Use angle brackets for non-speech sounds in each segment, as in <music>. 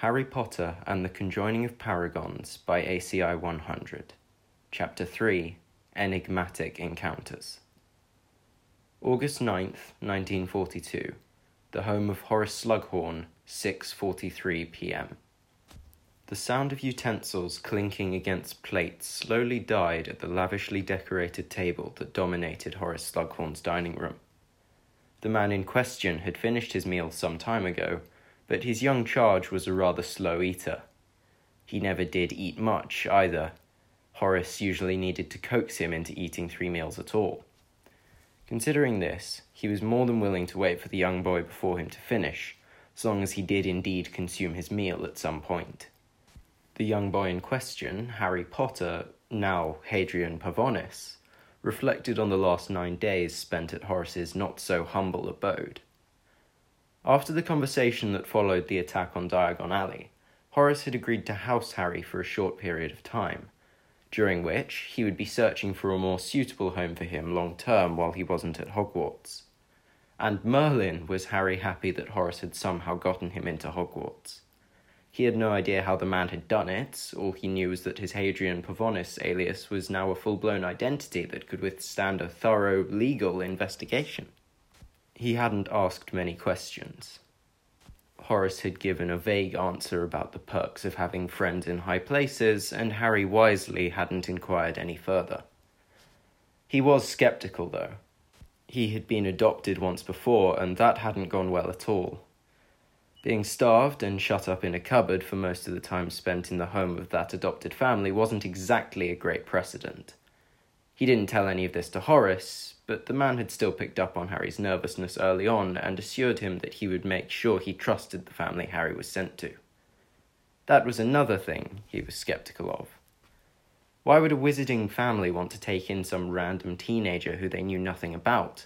Harry Potter and the Conjoining of Paragons by ACI 100. Chapter 3 Enigmatic Encounters. August 9th, 1942. The home of Horace Slughorn, 6:43 p.m. The sound of utensils clinking against plates slowly died at the lavishly decorated table that dominated Horace Slughorn's dining room. The man in question had finished his meal some time ago but his young charge was a rather slow eater. He never did eat much either. Horace usually needed to coax him into eating three meals at all. Considering this, he was more than willing to wait for the young boy before him to finish, as long as he did indeed consume his meal at some point. The young boy in question, Harry Potter, now Hadrian Pavonis, reflected on the last nine days spent at Horace's not so humble abode. After the conversation that followed the attack on Diagon Alley, Horace had agreed to house Harry for a short period of time, during which he would be searching for a more suitable home for him long term while he wasn't at Hogwarts. And Merlin was Harry happy that Horace had somehow gotten him into Hogwarts. He had no idea how the man had done it, all he knew was that his Hadrian Pavonis alias was now a full blown identity that could withstand a thorough legal investigation. He hadn't asked many questions. Horace had given a vague answer about the perks of having friends in high places, and Harry wisely hadn't inquired any further. He was skeptical, though. He had been adopted once before, and that hadn't gone well at all. Being starved and shut up in a cupboard for most of the time spent in the home of that adopted family wasn't exactly a great precedent. He didn't tell any of this to Horace, but the man had still picked up on Harry's nervousness early on and assured him that he would make sure he trusted the family Harry was sent to. That was another thing he was skeptical of. Why would a wizarding family want to take in some random teenager who they knew nothing about?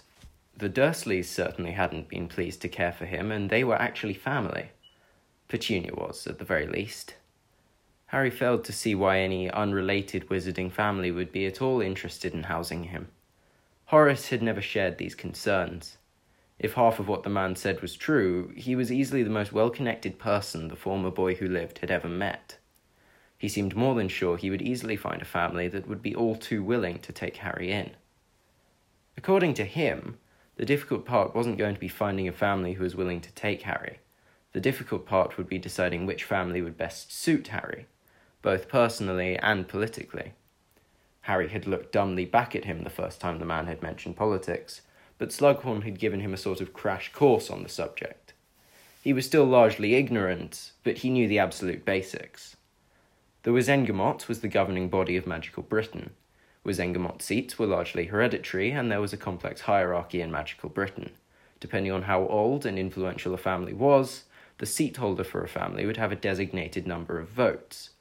The Dursleys certainly hadn't been pleased to care for him, and they were actually family. Petunia was, at the very least. Harry failed to see why any unrelated wizarding family would be at all interested in housing him. Horace had never shared these concerns. If half of what the man said was true, he was easily the most well connected person the former boy who lived had ever met. He seemed more than sure he would easily find a family that would be all too willing to take Harry in. According to him, the difficult part wasn't going to be finding a family who was willing to take Harry. The difficult part would be deciding which family would best suit Harry, both personally and politically. Harry had looked dumbly back at him the first time the man had mentioned politics, but Slughorn had given him a sort of crash course on the subject. He was still largely ignorant, but he knew the absolute basics. The Wizengamot was the governing body of magical Britain. Wizengamot seats were largely hereditary, and there was a complex hierarchy in magical Britain. Depending on how old and influential a family was, the seat holder for a family would have a designated number of votes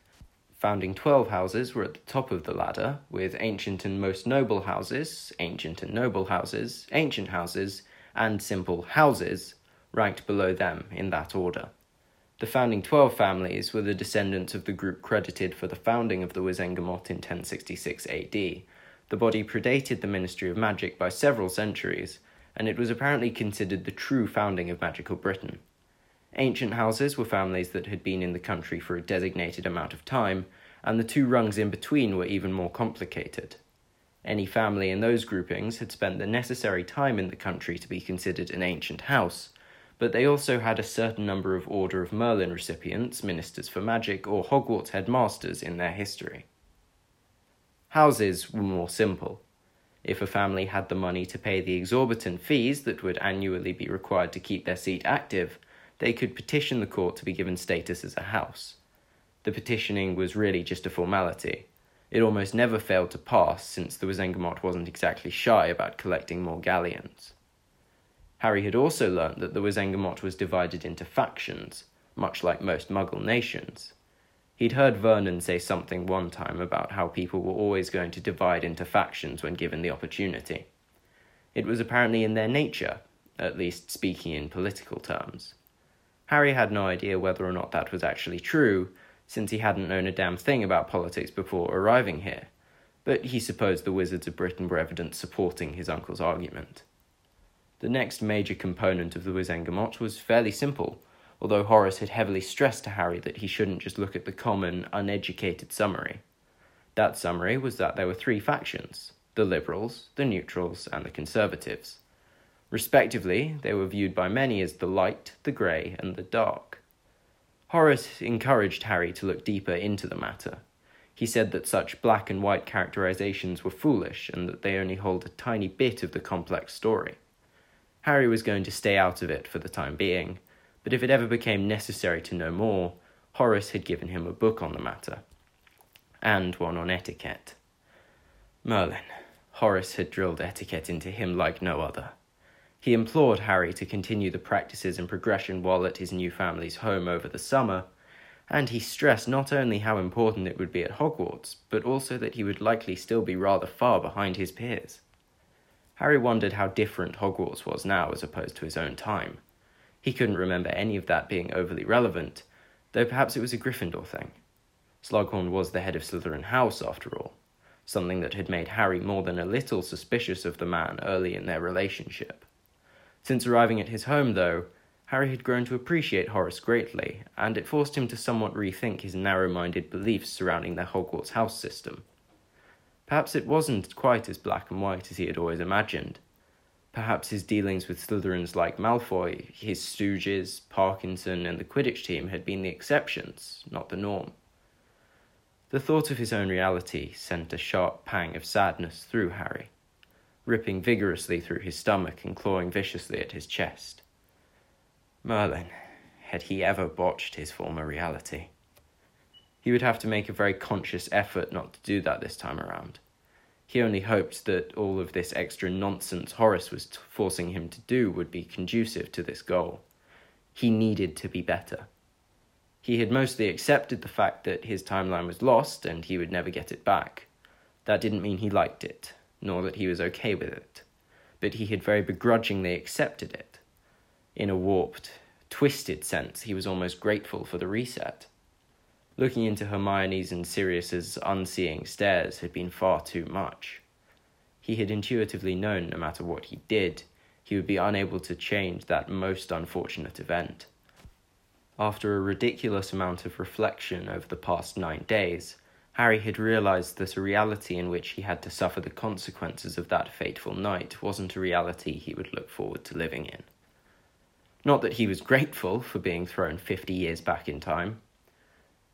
founding 12 houses were at the top of the ladder, with ancient and most noble houses, ancient and noble houses, ancient houses, and simple houses ranked below them in that order. The founding 12 families were the descendants of the group credited for the founding of the Wizengamot in 1066 AD. The body predated the Ministry of Magic by several centuries, and it was apparently considered the true founding of magical Britain. Ancient houses were families that had been in the country for a designated amount of time, and the two rungs in between were even more complicated. Any family in those groupings had spent the necessary time in the country to be considered an ancient house, but they also had a certain number of Order of Merlin recipients, Ministers for Magic, or Hogwarts headmasters in their history. Houses were more simple. If a family had the money to pay the exorbitant fees that would annually be required to keep their seat active, they could petition the court to be given status as a house. The petitioning was really just a formality. It almost never failed to pass, since the Wizengamot wasn't exactly shy about collecting more galleons. Harry had also learnt that the Wizengamot was divided into factions, much like most Muggle nations. He'd heard Vernon say something one time about how people were always going to divide into factions when given the opportunity. It was apparently in their nature, at least speaking in political terms. Harry had no idea whether or not that was actually true, since he hadn't known a damn thing about politics before arriving here, but he supposed the Wizards of Britain were evidence supporting his uncle's argument. The next major component of the Wizengamot was fairly simple although Horace had heavily stressed to Harry that he shouldn't just look at the common, uneducated summary. That summary was that there were three factions the Liberals, the Neutrals, and the Conservatives. Respectively, they were viewed by many as the light, the grey, and the dark. Horace encouraged Harry to look deeper into the matter. He said that such black and white characterizations were foolish and that they only hold a tiny bit of the complex story. Harry was going to stay out of it for the time being, but if it ever became necessary to know more, Horace had given him a book on the matter, and one on etiquette. Merlin. Horace had drilled etiquette into him like no other. He implored Harry to continue the practices and progression while at his new family's home over the summer, and he stressed not only how important it would be at Hogwarts, but also that he would likely still be rather far behind his peers. Harry wondered how different Hogwarts was now as opposed to his own time. He couldn't remember any of that being overly relevant, though perhaps it was a Gryffindor thing. Slughorn was the head of Slytherin House, after all, something that had made Harry more than a little suspicious of the man early in their relationship. Since arriving at his home, though, Harry had grown to appreciate Horace greatly, and it forced him to somewhat rethink his narrow minded beliefs surrounding their Hogwarts house system. Perhaps it wasn't quite as black and white as he had always imagined. Perhaps his dealings with Slytherins like Malfoy, his stooges, Parkinson, and the Quidditch team had been the exceptions, not the norm. The thought of his own reality sent a sharp pang of sadness through Harry ripping vigorously through his stomach and clawing viciously at his chest. Merlin, had he ever botched his former reality? He would have to make a very conscious effort not to do that this time around. He only hoped that all of this extra nonsense Horace was t- forcing him to do would be conducive to this goal. He needed to be better. He had mostly accepted the fact that his timeline was lost and he would never get it back. That didn't mean he liked it, nor that he was okay with it, but he had very begrudgingly accepted it. In a warped, twisted sense, he was almost grateful for the reset. Looking into Hermione's and Sirius's unseeing stares had been far too much. He had intuitively known no matter what he did, he would be unable to change that most unfortunate event. After a ridiculous amount of reflection over the past nine days, Harry had realized that a reality in which he had to suffer the consequences of that fateful night wasn't a reality he would look forward to living in. Not that he was grateful for being thrown fifty years back in time.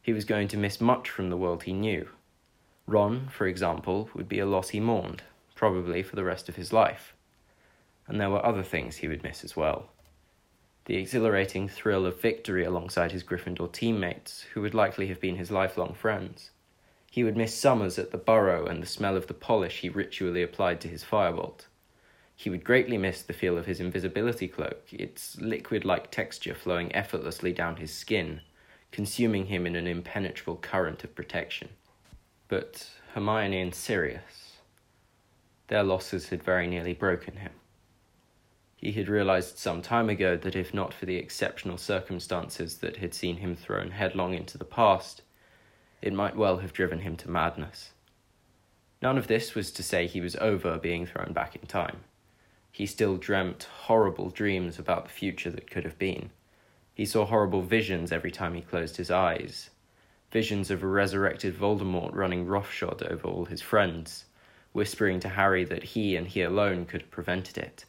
He was going to miss much from the world he knew. Ron, for example, would be a loss he mourned, probably for the rest of his life. And there were other things he would miss as well. The exhilarating thrill of victory alongside his Gryffindor teammates, who would likely have been his lifelong friends he would miss summers at the burrow and the smell of the polish he ritually applied to his firebolt. He would greatly miss the feel of his invisibility cloak, its liquid like texture flowing effortlessly down his skin, consuming him in an impenetrable current of protection. But Hermione and Sirius, their losses had very nearly broken him. He had realized some time ago that if not for the exceptional circumstances that had seen him thrown headlong into the past, it might well have driven him to madness. None of this was to say he was over being thrown back in time. He still dreamt horrible dreams about the future that could have been. He saw horrible visions every time he closed his eyes. Visions of a resurrected Voldemort running roughshod over all his friends, whispering to Harry that he and he alone could have prevented it.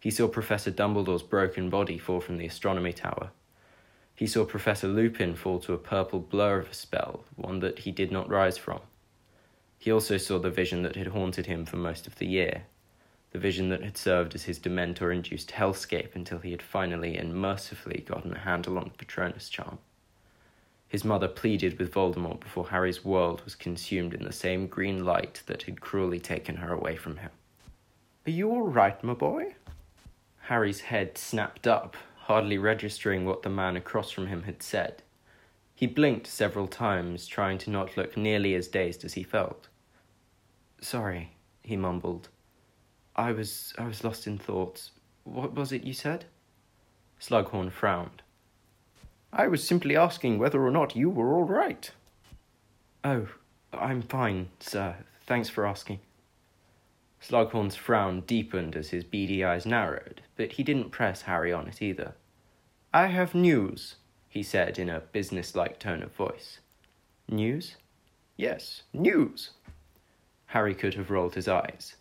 He saw Professor Dumbledore's broken body fall from the astronomy tower he saw Professor Lupin fall to a purple blur of a spell, one that he did not rise from. He also saw the vision that had haunted him for most of the year, the vision that had served as his Dementor induced hellscape until he had finally and mercifully gotten a handle on the Patronus charm. His mother pleaded with Voldemort before Harry's world was consumed in the same green light that had cruelly taken her away from him. Are you all right, my boy? Harry's head snapped up hardly registering what the man across from him had said. He blinked several times, trying to not look nearly as dazed as he felt. Sorry, he mumbled. I was I was lost in thoughts. What was it you said? Slughorn frowned. I was simply asking whether or not you were all right. Oh, I'm fine, sir. Thanks for asking. Slughorn's frown deepened as his beady eyes narrowed, but he didn't press Harry on it either. I have news, he said in a businesslike tone of voice. News? Yes, news. Harry could have rolled his eyes.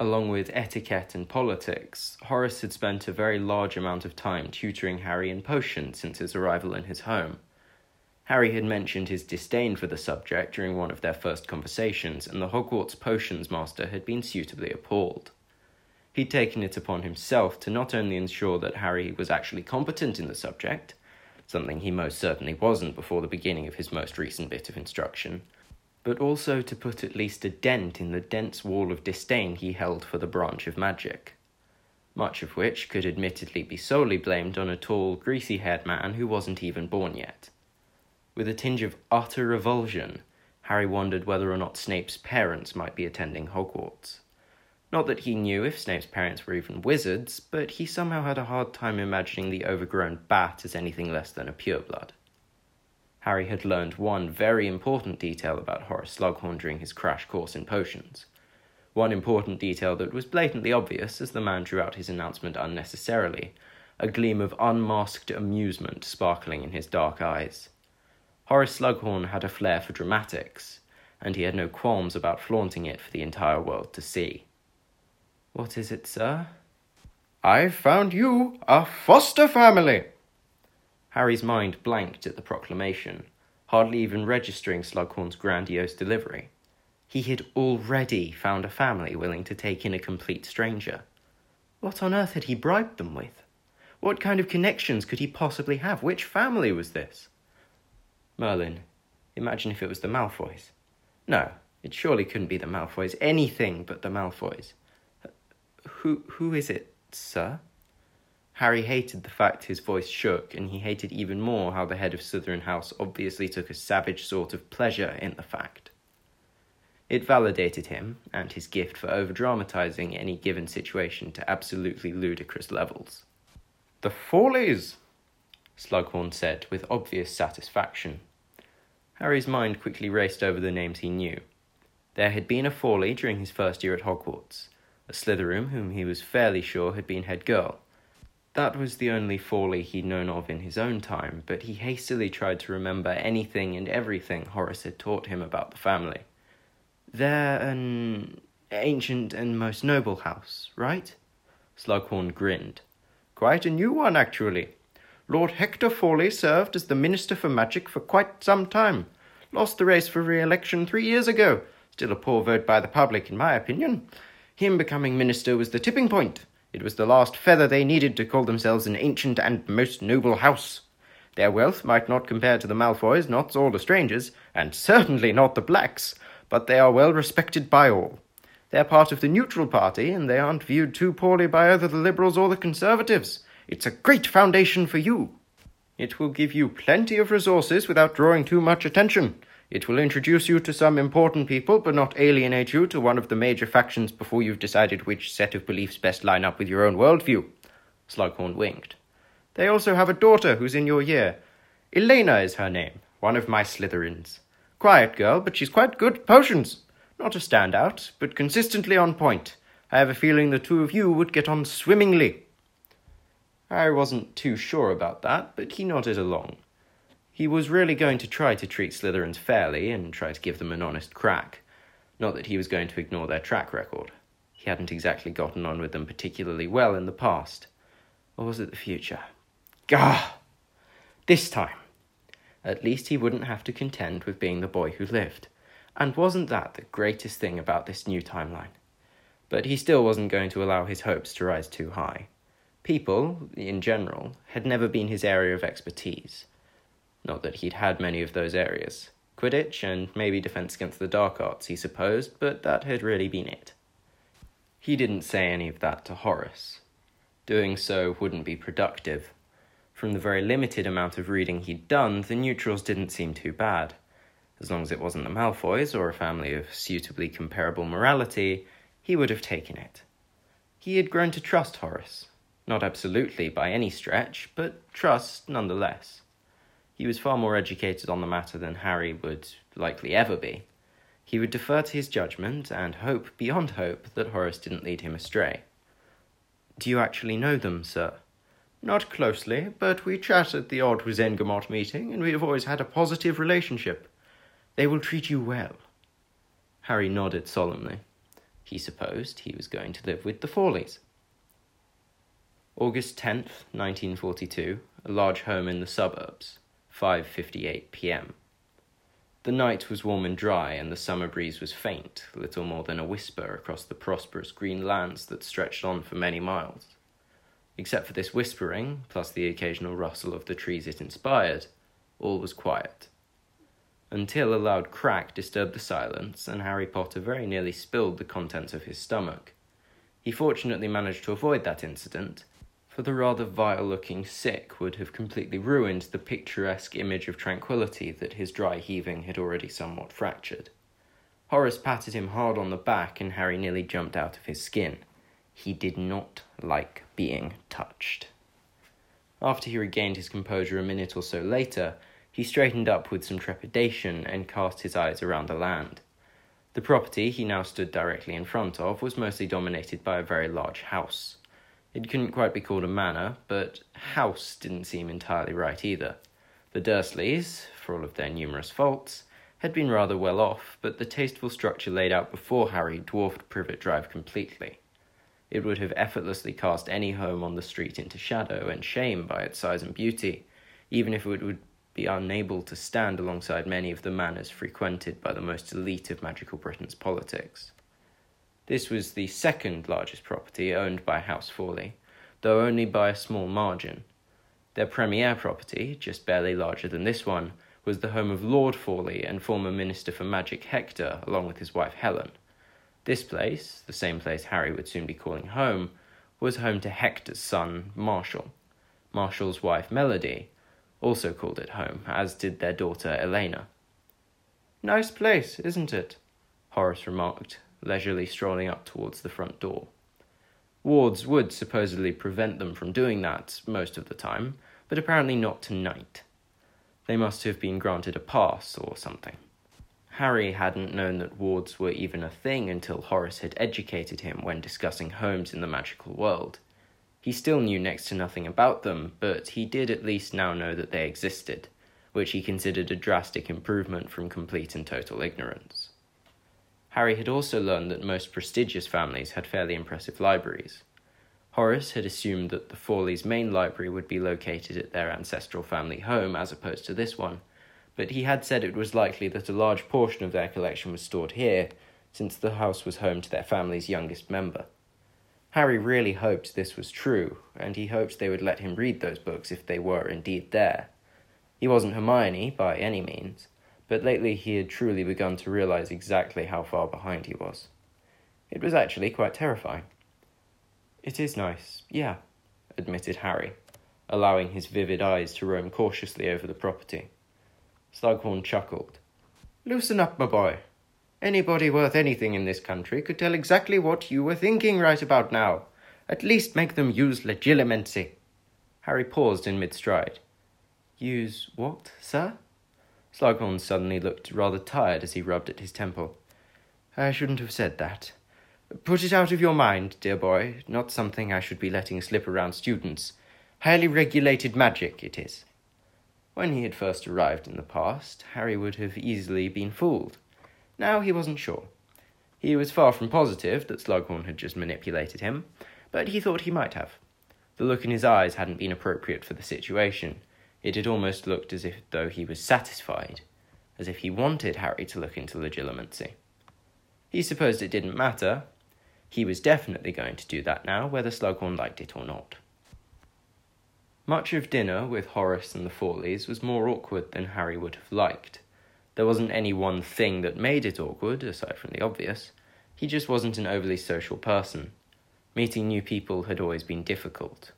Along with etiquette and politics, Horace had spent a very large amount of time tutoring Harry in potions since his arrival in his home. Harry had mentioned his disdain for the subject during one of their first conversations, and the Hogwarts potions master had been suitably appalled. He'd taken it upon himself to not only ensure that Harry was actually competent in the subject, something he most certainly wasn't before the beginning of his most recent bit of instruction, but also to put at least a dent in the dense wall of disdain he held for the branch of magic. Much of which could admittedly be solely blamed on a tall, greasy haired man who wasn't even born yet. With a tinge of utter revulsion, Harry wondered whether or not Snape's parents might be attending Hogwarts. Not that he knew if Snape's parents were even wizards, but he somehow had a hard time imagining the overgrown bat as anything less than a pureblood. Harry had learned one very important detail about Horace Slughorn during his crash course in potions. One important detail that was blatantly obvious as the man drew out his announcement unnecessarily, a gleam of unmasked amusement sparkling in his dark eyes. Horace Slughorn had a flair for dramatics, and he had no qualms about flaunting it for the entire world to see. What is it, sir? I've found you a foster family, Harry's mind blanked at the proclamation, hardly even registering Slughorn's grandiose delivery. He had already found a family willing to take in a complete stranger. What on earth had he bribed them with? What kind of connections could he possibly have? Which family was this? Merlin, imagine if it was the Malfoys. No, it surely couldn't be the Malfoys. Anything but the Malfoys. Who, who is it, sir? Harry hated the fact his voice shook, and he hated even more how the head of Slytherin House obviously took a savage sort of pleasure in the fact. It validated him and his gift for overdramatizing any given situation to absolutely ludicrous levels. The Fawleys, Slughorn said with obvious satisfaction. Harry's mind quickly raced over the names he knew. There had been a Fawley during his first year at Hogwarts, a Slytherin whom he was fairly sure had been head girl, that was the only Fawley he'd known of in his own time, but he hastily tried to remember anything and everything Horace had taught him about the family. They're an ancient and most noble house, right? Slughorn grinned. Quite a new one, actually. Lord Hector Fawley served as the Minister for Magic for quite some time. Lost the race for re election three years ago. Still a poor vote by the public, in my opinion. Him becoming minister was the tipping point. It was the last feather they needed to call themselves an ancient and most noble house. Their wealth might not compare to the Malfoys, not all the strangers, and certainly not the Blacks, but they are well respected by all. They're part of the neutral party, and they aren't viewed too poorly by either the Liberals or the Conservatives. It's a great foundation for you. It will give you plenty of resources without drawing too much attention. It will introduce you to some important people, but not alienate you to one of the major factions before you've decided which set of beliefs best line up with your own worldview. Slughorn winked. They also have a daughter who's in your year. Elena is her name, one of my Slytherins. Quiet girl, but she's quite good at potions. Not a standout, but consistently on point. I have a feeling the two of you would get on swimmingly. Harry wasn't too sure about that, but he nodded along. He was really going to try to treat Slytherins fairly and try to give them an honest crack. Not that he was going to ignore their track record. He hadn't exactly gotten on with them particularly well in the past. Or was it the future? Gah! This time. At least he wouldn't have to contend with being the boy who lived. And wasn't that the greatest thing about this new timeline? But he still wasn't going to allow his hopes to rise too high. People, in general, had never been his area of expertise. Not that he'd had many of those areas. Quidditch and maybe Defense Against the Dark Arts, he supposed, but that had really been it. He didn't say any of that to Horace. Doing so wouldn't be productive. From the very limited amount of reading he'd done, the neutrals didn't seem too bad. As long as it wasn't the Malfoys or a family of suitably comparable morality, he would have taken it. He had grown to trust Horace. Not absolutely by any stretch, but trust nonetheless. He was far more educated on the matter than Harry would likely ever be. He would defer to his judgment and hope beyond hope that Horace didn't lead him astray. Do you actually know them, sir? Not closely, but we chat at the odd Wizengamot meeting, and we have always had a positive relationship. They will treat you well. Harry nodded solemnly. He supposed he was going to live with the Fawleys. August 10th, 1942, a large home in the suburbs, 5:58 p.m. The night was warm and dry, and the summer breeze was faint, little more than a whisper across the prosperous green lands that stretched on for many miles. Except for this whispering, plus the occasional rustle of the trees it inspired, all was quiet. Until a loud crack disturbed the silence, and Harry Potter very nearly spilled the contents of his stomach. He fortunately managed to avoid that incident, for the rather vile looking sick would have completely ruined the picturesque image of tranquillity that his dry heaving had already somewhat fractured. Horace patted him hard on the back, and Harry nearly jumped out of his skin. He did not like being touched. After he regained his composure a minute or so later, he straightened up with some trepidation and cast his eyes around the land. The property he now stood directly in front of was mostly dominated by a very large house. It couldn't quite be called a manor, but house didn't seem entirely right either. The Dursleys, for all of their numerous faults, had been rather well off, but the tasteful structure laid out before Harry dwarfed Privet Drive completely. It would have effortlessly cast any home on the street into shadow and shame by its size and beauty, even if it would be unable to stand alongside many of the manors frequented by the most elite of magical Britain's politics. This was the second largest property owned by House Fawley, though only by a small margin. Their premier property, just barely larger than this one, was the home of Lord Fawley and former Minister for Magic Hector, along with his wife Helen. This place, the same place Harry would soon be calling home, was home to Hector's son, Marshall. Marshall's wife, Melody, also called it home, as did their daughter, Elena. Nice place, isn't it? Horace remarked, leisurely strolling up towards the front door. Wards would supposedly prevent them from doing that most of the time, but apparently not tonight. They must have been granted a pass or something. Harry hadn't known that wards were even a thing until Horace had educated him when discussing homes in the magical world. He still knew next to nothing about them, but he did at least now know that they existed, which he considered a drastic improvement from complete and total ignorance. Harry had also learned that most prestigious families had fairly impressive libraries. Horace had assumed that the Fawleys' main library would be located at their ancestral family home as opposed to this one, but he had said it was likely that a large portion of their collection was stored here, since the house was home to their family's youngest member. Harry really hoped this was true, and he hoped they would let him read those books if they were indeed there. He wasn't Hermione, by any means, but lately he had truly begun to realize exactly how far behind he was. It was actually quite terrifying. It is nice, yeah, admitted Harry, allowing his vivid eyes to roam cautiously over the property. Slughorn chuckled. Loosen up, my boy. Anybody worth anything in this country could tell exactly what you were thinking right about now. At least make them use legilimency. Harry paused in mid stride. Use what, sir? Slughorn suddenly looked rather tired as he rubbed at his temple. I shouldn't have said that. Put it out of your mind, dear boy. Not something I should be letting slip around students. Highly regulated magic, it is. When he had first arrived in the past, Harry would have easily been fooled. Now he wasn't sure. He was far from positive that Slughorn had just manipulated him, but he thought he might have. The look in his eyes hadn't been appropriate for the situation. It had almost looked as if though he was satisfied, as if he wanted Harry to look into legilimency. He supposed it didn't matter. He was definitely going to do that now, whether Slughorn liked it or not. Much of dinner with Horace and the Fawleys was more awkward than Harry would have liked. There wasn't any one thing that made it awkward, aside from the obvious. He just wasn't an overly social person. Meeting new people had always been difficult.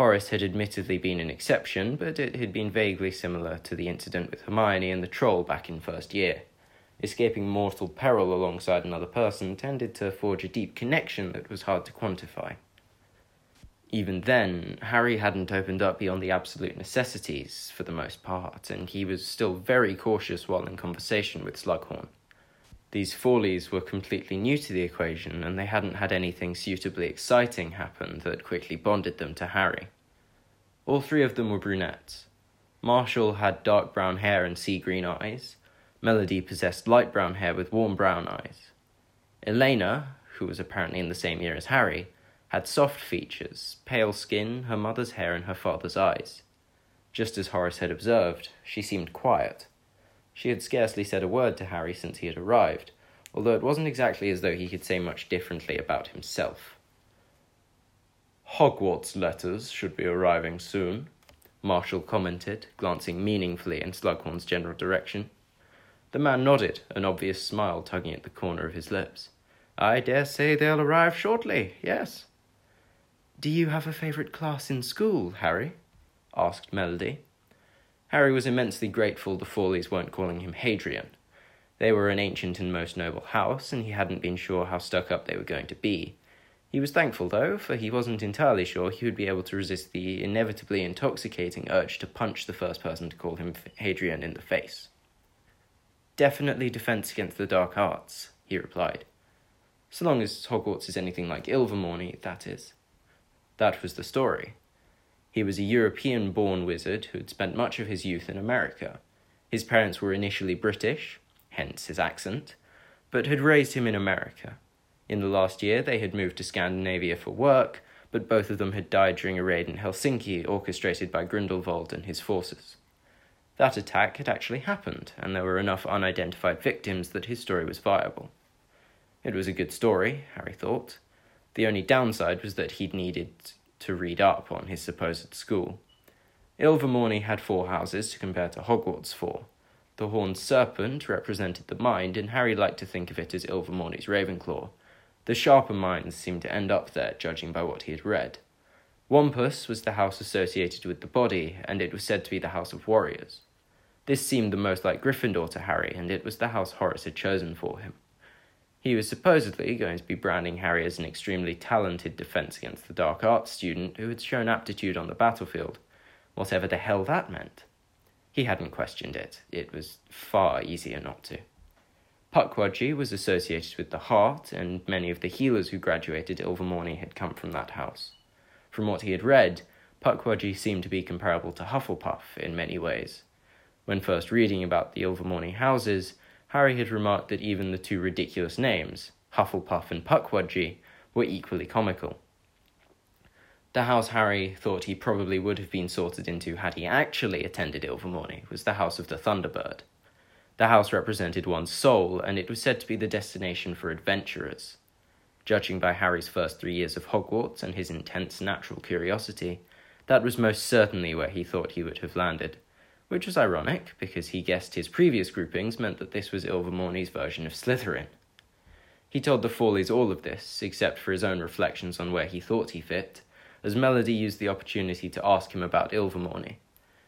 Horace had admittedly been an exception, but it had been vaguely similar to the incident with Hermione and the troll back in first year. Escaping mortal peril alongside another person tended to forge a deep connection that was hard to quantify. Even then, Harry hadn't opened up beyond the absolute necessities for the most part, and he was still very cautious while in conversation with Slughorn. These Fawleys were completely new to the equation, and they hadn't had anything suitably exciting happen that quickly bonded them to Harry. All three of them were brunettes. Marshall had dark brown hair and sea green eyes. Melody possessed light brown hair with warm brown eyes. Elena, who was apparently in the same year as Harry, had soft features, pale skin, her mother's hair, and her father's eyes. Just as Horace had observed, she seemed quiet. She had scarcely said a word to Harry since he had arrived, although it wasn't exactly as though he could say much differently about himself. Hogwarts letters should be arriving soon, Marshall commented, glancing meaningfully in Slughorn's general direction. The man nodded, an obvious smile tugging at the corner of his lips. I dare say they'll arrive shortly, yes. Do you have a favourite class in school, Harry? asked Melody. Harry was immensely grateful the Fawleys weren't calling him Hadrian. They were an ancient and most noble house, and he hadn't been sure how stuck up they were going to be. He was thankful, though, for he wasn't entirely sure he would be able to resist the inevitably intoxicating urge to punch the first person to call him Hadrian in the face. Definitely defense against the dark arts, he replied. So long as Hogwarts is anything like Ilvermorny, that is. That was the story. He was a European born wizard who had spent much of his youth in America. His parents were initially British, hence his accent, but had raised him in America. In the last year, they had moved to Scandinavia for work, but both of them had died during a raid in Helsinki orchestrated by Grindelwald and his forces. That attack had actually happened, and there were enough unidentified victims that his story was viable. It was a good story, Harry thought. The only downside was that he'd needed to read up on his supposed school. Ilvermorny had four houses to compare to Hogwarts' four. The horned serpent represented the mind, and Harry liked to think of it as Ilvermorny's Ravenclaw. The sharper minds seemed to end up there, judging by what he had read. Wampus was the house associated with the body, and it was said to be the house of warriors. This seemed the most like Gryffindor to Harry, and it was the house Horace had chosen for him. He was supposedly going to be branding Harry as an extremely talented defense against the dark arts student who had shown aptitude on the battlefield, whatever the hell that meant. He hadn't questioned it. It was far easier not to. Pukwudgie was associated with the heart, and many of the healers who graduated Ilvermorny had come from that house. From what he had read, Pukwudgie seemed to be comparable to Hufflepuff in many ways. When first reading about the Ilvermorny houses, Harry had remarked that even the two ridiculous names, Hufflepuff and Pukwudgie, were equally comical. The house Harry thought he probably would have been sorted into had he actually attended Ilvermorny was the House of the Thunderbird. The house represented one's soul, and it was said to be the destination for adventurers. Judging by Harry's first three years of Hogwarts and his intense natural curiosity, that was most certainly where he thought he would have landed which was ironic because he guessed his previous groupings meant that this was Ilvermorny's version of Slytherin. He told the Fawleys all of this, except for his own reflections on where he thought he fit, as Melody used the opportunity to ask him about Ilvermorny.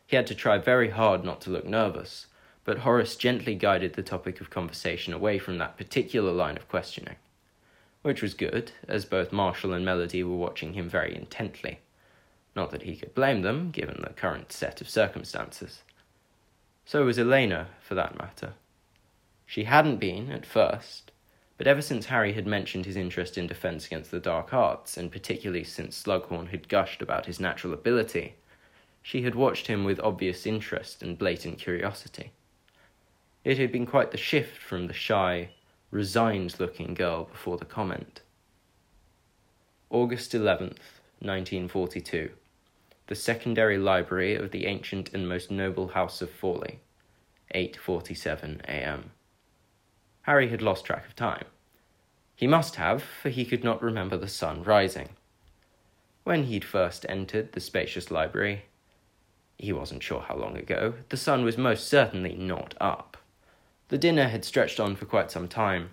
He had to try very hard not to look nervous, but Horace gently guided the topic of conversation away from that particular line of questioning. Which was good, as both Marshall and Melody were watching him very intently. Not that he could blame them, given the current set of circumstances. So was Elena, for that matter. She hadn't been, at first, but ever since Harry had mentioned his interest in defense against the dark arts, and particularly since Slughorn had gushed about his natural ability, she had watched him with obvious interest and blatant curiosity. It had been quite the shift from the shy, resigned looking girl before the comment. August 11th, 1942 the secondary library of the ancient and most noble house of Fawley, 8:47 a.m. Harry had lost track of time. He must have, for he could not remember the sun rising. When he'd first entered the spacious library, he wasn't sure how long ago, the sun was most certainly not up. The dinner had stretched on for quite some time.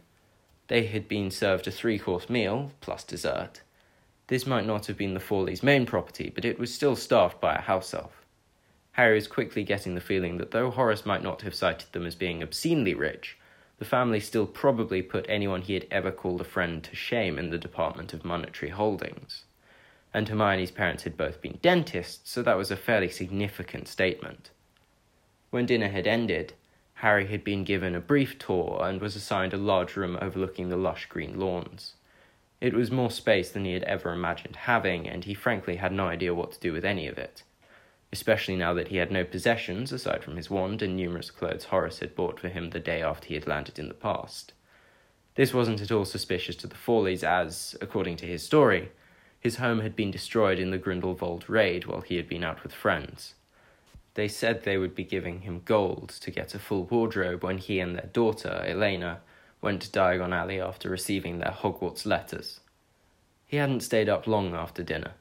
They had been served a three course meal, plus dessert, this might not have been the Fawleys' main property, but it was still staffed by a house elf. Harry was quickly getting the feeling that though Horace might not have cited them as being obscenely rich, the family still probably put anyone he had ever called a friend to shame in the department of monetary holdings. And Hermione's parents had both been dentists, so that was a fairly significant statement. When dinner had ended, Harry had been given a brief tour and was assigned a large room overlooking the lush green lawns. It was more space than he had ever imagined having, and he frankly had no idea what to do with any of it. especially now that he had no possessions aside from his wand and numerous clothes Horace had bought for him the day after he had landed in the past. This wasn't at all suspicious to the Fawleys, as, according to his story, his home had been destroyed in the Grindelwald raid while he had been out with friends. They said they would be giving him gold to get a full wardrobe when he and their daughter, Elena, went to Diagon Alley after receiving their Hogwarts letters. He hadn't stayed up long after dinner.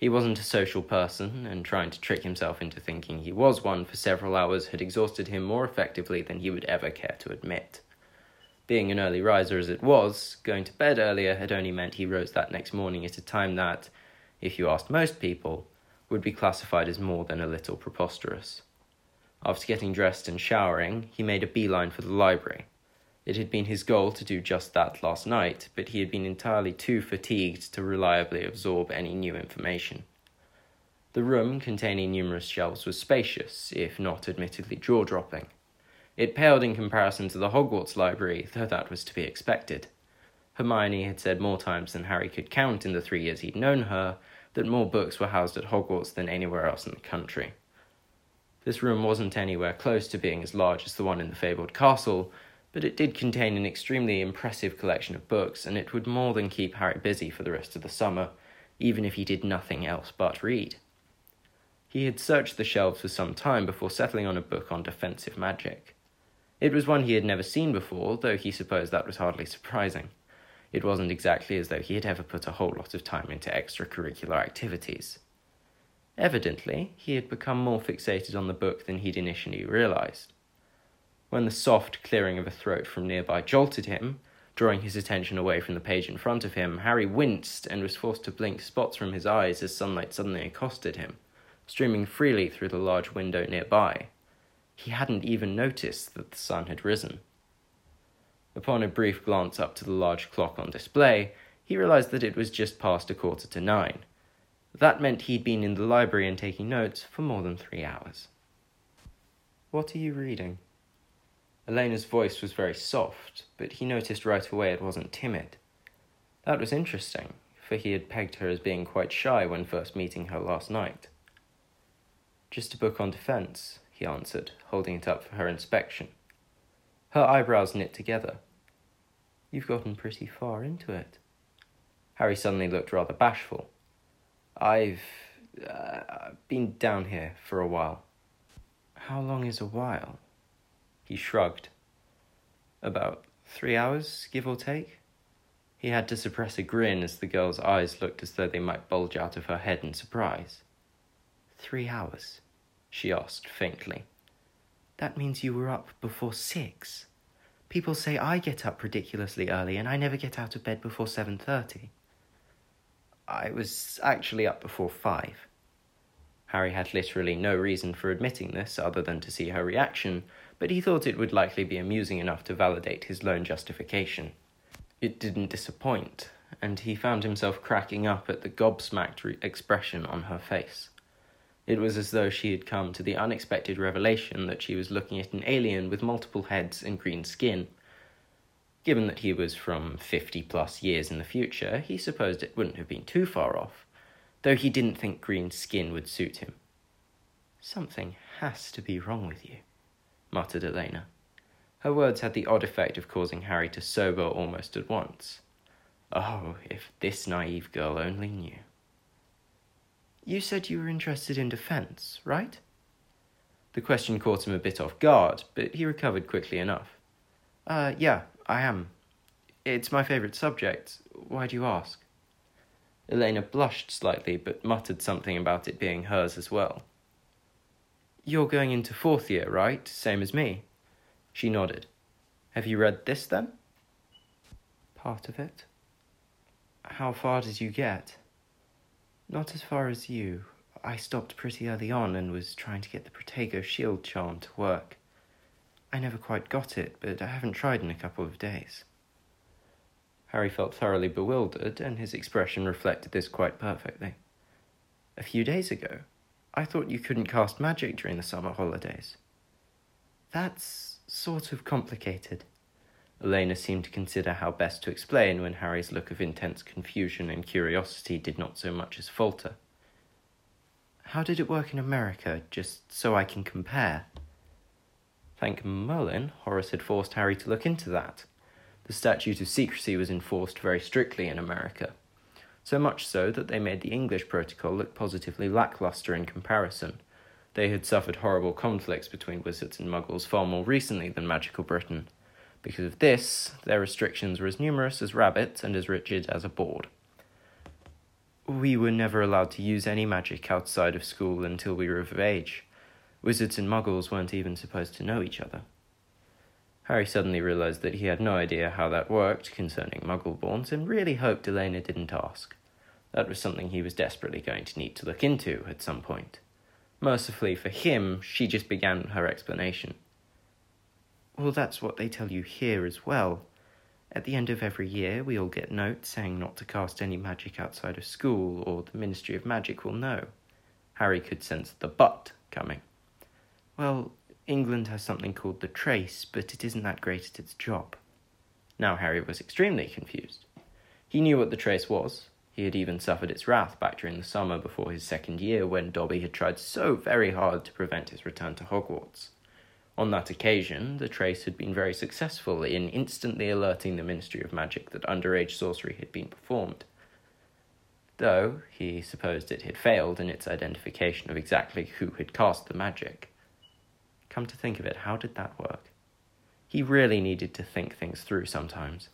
He wasn't a social person, and trying to trick himself into thinking he was one for several hours had exhausted him more effectively than he would ever care to admit. Being an early riser as it was, going to bed earlier had only meant he rose that next morning at a time that, if you asked most people, would be classified as more than a little preposterous. After getting dressed and showering, he made a beeline for the library. It had been his goal to do just that last night, but he had been entirely too fatigued to reliably absorb any new information. The room, containing numerous shelves, was spacious, if not admittedly jaw dropping. It paled in comparison to the Hogwarts library, though that was to be expected. Hermione had said more times than Harry could count in the three years he'd known her that more books were housed at Hogwarts than anywhere else in the country. This room wasn't anywhere close to being as large as the one in the fabled castle, but it did contain an extremely impressive collection of books, and it would more than keep Harry busy for the rest of the summer, even if he did nothing else but read. He had searched the shelves for some time before settling on a book on defensive magic. It was one he had never seen before, though he supposed that was hardly surprising. It wasn't exactly as though he had ever put a whole lot of time into extracurricular activities. Evidently, he had become more fixated on the book than he'd initially realized. When the soft clearing of a throat from nearby jolted him, drawing his attention away from the page in front of him, Harry winced and was forced to blink spots from his eyes as sunlight suddenly accosted him, streaming freely through the large window nearby. He hadn't even noticed that the sun had risen. Upon a brief glance up to the large clock on display, he realized that it was just past a quarter to nine. That meant he'd been in the library and taking notes for more than three hours. What are you reading? Elena's voice was very soft, but he noticed right away it wasn't timid. That was interesting, for he had pegged her as being quite shy when first meeting her last night. Just a book on defense, he answered, holding it up for her inspection. Her eyebrows knit together. You've gotten pretty far into it. Harry suddenly looked rather bashful. I've uh, been down here for a while. How long is a while? He shrugged. About three hours, give or take. He had to suppress a grin as the girl's eyes looked as though they might bulge out of her head in surprise. Three hours? she asked faintly. That means you were up before six. People say I get up ridiculously early and I never get out of bed before 7:30. I was actually up before 5. Harry had literally no reason for admitting this other than to see her reaction, but he thought it would likely be amusing enough to validate his lone justification. It didn't disappoint, and he found himself cracking up at the gobsmacked re- expression on her face. It was as though she had come to the unexpected revelation that she was looking at an alien with multiple heads and green skin. Given that he was from fifty plus years in the future, he supposed it wouldn't have been too far off, though he didn't think green skin would suit him. Something has to be wrong with you, muttered Elena. Her words had the odd effect of causing Harry to sober almost at once. Oh, if this naive girl only knew. You said you were interested in defense, right? The question caught him a bit off guard, but he recovered quickly enough. Uh, yeah, I am. It's my favorite subject. Why do you ask? Elena blushed slightly, but muttered something about it being hers as well. You're going into fourth year, right? Same as me. She nodded. Have you read this then? Part of it. How far did you get? Not as far as you. I stopped pretty early on and was trying to get the Protego shield charm to work. I never quite got it, but I haven't tried in a couple of days. Harry felt thoroughly bewildered, and his expression reflected this quite perfectly. A few days ago, I thought you couldn't cast magic during the summer holidays. That's sort of complicated. Elena seemed to consider how best to explain when Harry's look of intense confusion and curiosity did not so much as falter. How did it work in America, just so I can compare? Thank Merlin, Horace had forced Harry to look into that. The statute of secrecy was enforced very strictly in America, so much so that they made the English protocol look positively lackluster in comparison. They had suffered horrible conflicts between wizards and muggles far more recently than magical Britain. Because of this, their restrictions were as numerous as rabbits and as rigid as a board. We were never allowed to use any magic outside of school until we were of age. Wizards and muggles weren't even supposed to know each other. Harry suddenly realized that he had no idea how that worked concerning muggle-borns and really hoped Elena didn't ask. That was something he was desperately going to need to look into at some point. Mercifully for him, she just began her explanation. Well, that's what they tell you here as well. At the end of every year, we all get notes saying not to cast any magic outside of school, or the Ministry of Magic will know. Harry could sense the but coming. Well, England has something called the Trace, but it isn't that great at its job. Now Harry was extremely confused. He knew what the Trace was. He had even suffered its wrath back during the summer before his second year when Dobby had tried so very hard to prevent his return to Hogwarts. On that occasion, the Trace had been very successful in instantly alerting the Ministry of Magic that underage sorcery had been performed. Though he supposed it had failed in its identification of exactly who had cast the magic. Come to think of it, how did that work? He really needed to think things through sometimes.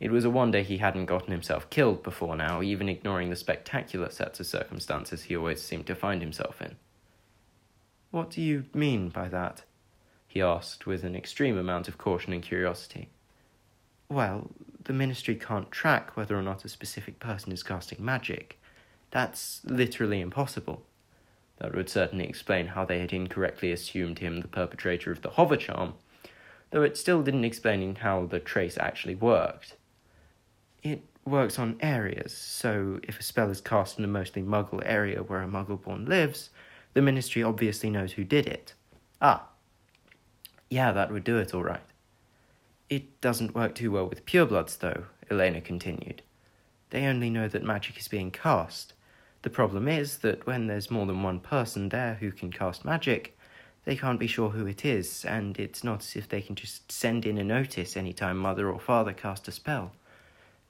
It was a wonder he hadn't gotten himself killed before now, even ignoring the spectacular sets of circumstances he always seemed to find himself in. What do you mean by that? he asked with an extreme amount of caution and curiosity. Well, the ministry can't track whether or not a specific person is casting magic. That's literally impossible. That would certainly explain how they had incorrectly assumed him the perpetrator of the hover charm, though it still didn't explain how the trace actually worked. Works on areas, so if a spell is cast in a mostly muggle area where a muggle born lives, the ministry obviously knows who did it. Ah. Yeah, that would do it all right. It doesn't work too well with purebloods, though, Elena continued. They only know that magic is being cast. The problem is that when there's more than one person there who can cast magic, they can't be sure who it is, and it's not as if they can just send in a notice anytime mother or father cast a spell.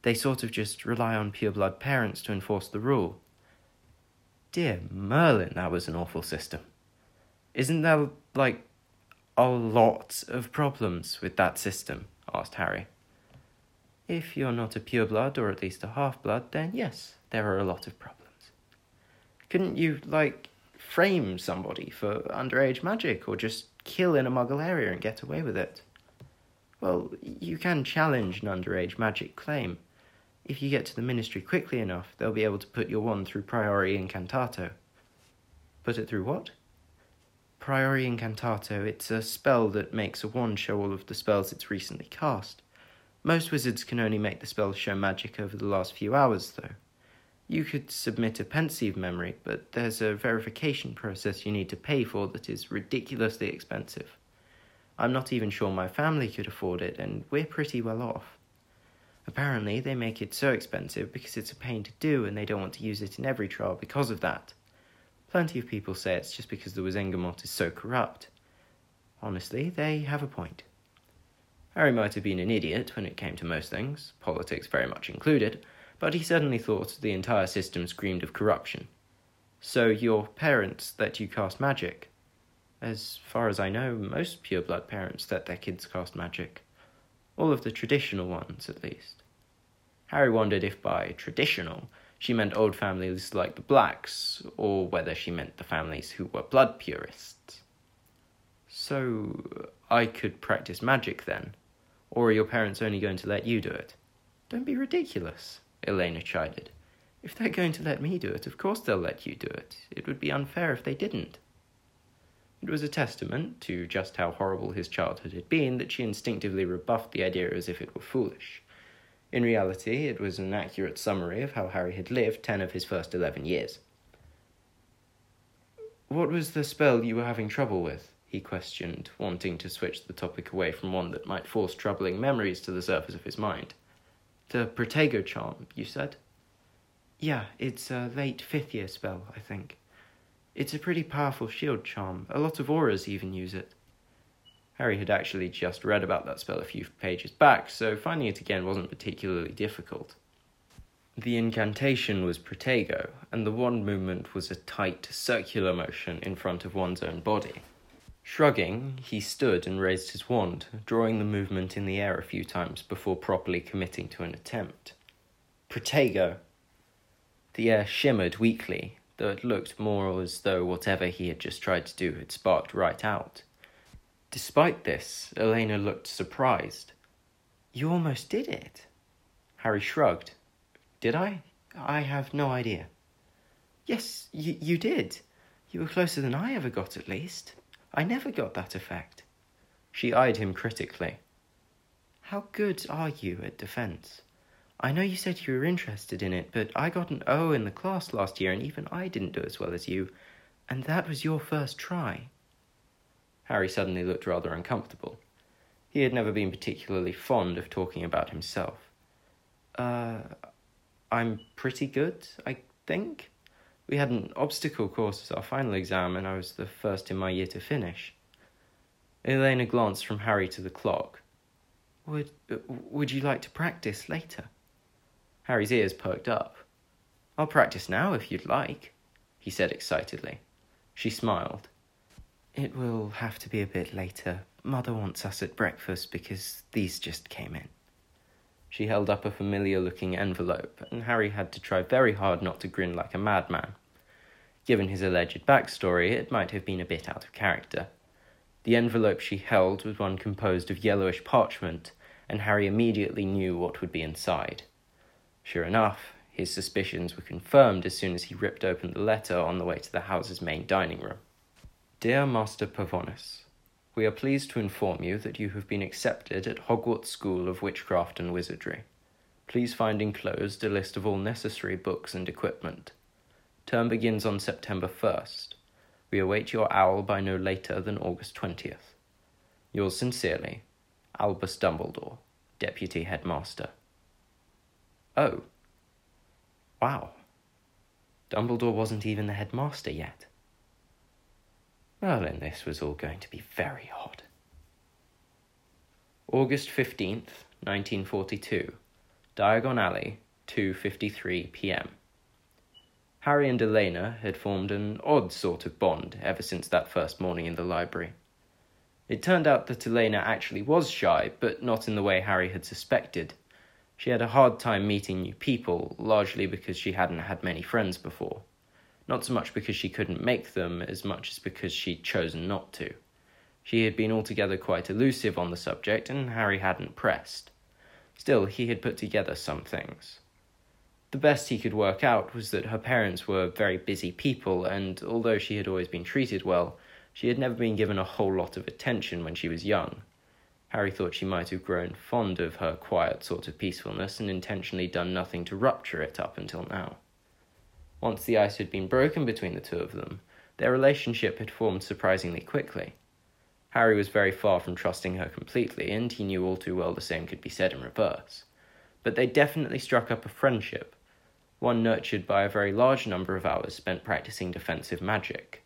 They sort of just rely on pure blood parents to enforce the rule. Dear Merlin, that was an awful system. Isn't there, like, a lot of problems with that system? asked Harry. If you're not a pure blood, or at least a half blood, then yes, there are a lot of problems. Couldn't you, like, frame somebody for underage magic or just kill in a muggle area and get away with it? Well, you can challenge an underage magic claim. If you get to the ministry quickly enough, they'll be able to put your wand through Priori Incantatem. Put it through what? Priori Incantatem. It's a spell that makes a wand show all of the spells it's recently cast. Most wizards can only make the spell show magic over the last few hours, though. You could submit a Pensieve memory, but there's a verification process you need to pay for that is ridiculously expensive. I'm not even sure my family could afford it, and we're pretty well off. Apparently, they make it so expensive because it's a pain to do and they don't want to use it in every trial because of that. Plenty of people say it's just because the Wizengamot is so corrupt. Honestly, they have a point. Harry might have been an idiot when it came to most things, politics very much included, but he certainly thought the entire system screamed of corruption. So your parents let you cast magic? As far as I know, most pureblood parents let their kids cast magic. All of the traditional ones, at least. Harry wondered if by traditional she meant old families like the Blacks, or whether she meant the families who were blood purists. So, I could practice magic then? Or are your parents only going to let you do it? Don't be ridiculous. Elena chided. If they're going to let me do it, of course they'll let you do it. It would be unfair if they didn't. It was a testament to just how horrible his childhood had been that she instinctively rebuffed the idea as if it were foolish. In reality, it was an accurate summary of how Harry had lived ten of his first eleven years. What was the spell you were having trouble with? he questioned, wanting to switch the topic away from one that might force troubling memories to the surface of his mind. The Protego charm, you said? Yeah, it's a late fifth year spell, I think. It's a pretty powerful shield charm. A lot of aurors even use it. Harry had actually just read about that spell a few pages back, so finding it again wasn't particularly difficult. The incantation was Protego, and the wand movement was a tight, circular motion in front of one's own body. Shrugging, he stood and raised his wand, drawing the movement in the air a few times before properly committing to an attempt. Protego! The air shimmered weakly, though it looked more as though whatever he had just tried to do had sparked right out. Despite this, Elena looked surprised. You almost did it. Harry shrugged. Did I? I have no idea. Yes, you, you did. You were closer than I ever got, at least. I never got that effect. She eyed him critically. How good are you at defense? I know you said you were interested in it, but I got an O in the class last year, and even I didn't do as well as you. And that was your first try. Harry suddenly looked rather uncomfortable. He had never been particularly fond of talking about himself. Uh, I'm pretty good, I think. We had an obstacle course as our final exam, and I was the first in my year to finish. Elena glanced from Harry to the clock. Would, would you like to practice later? Harry's ears perked up. I'll practice now if you'd like, he said excitedly. She smiled. It will have to be a bit later. Mother wants us at breakfast because these just came in. She held up a familiar looking envelope, and Harry had to try very hard not to grin like a madman. Given his alleged backstory, it might have been a bit out of character. The envelope she held was one composed of yellowish parchment, and Harry immediately knew what would be inside. Sure enough, his suspicions were confirmed as soon as he ripped open the letter on the way to the house's main dining room. Dear Master Pavonis, we are pleased to inform you that you have been accepted at Hogwarts School of Witchcraft and Wizardry. Please find enclosed a list of all necessary books and equipment. Term begins on September 1st. We await your owl by no later than August 20th. Yours sincerely, Albus Dumbledore, Deputy Headmaster. Oh. Wow. Dumbledore wasn't even the headmaster yet. Well, then this was all going to be very odd. August 15th, 1942. Diagon Alley, 2.53 p.m. Harry and Elena had formed an odd sort of bond ever since that first morning in the library. It turned out that Elena actually was shy, but not in the way Harry had suspected. She had a hard time meeting new people, largely because she hadn't had many friends before not so much because she couldn't make them as much as because she'd chosen not to. She had been altogether quite elusive on the subject, and Harry hadn't pressed. Still, he had put together some things. The best he could work out was that her parents were very busy people, and although she had always been treated well, she had never been given a whole lot of attention when she was young. Harry thought she might have grown fond of her quiet sort of peacefulness and intentionally done nothing to rupture it up until now. Once the ice had been broken between the two of them, their relationship had formed surprisingly quickly. Harry was very far from trusting her completely, and he knew all too well the same could be said in reverse. But they definitely struck up a friendship, one nurtured by a very large number of hours spent practicing defensive magic.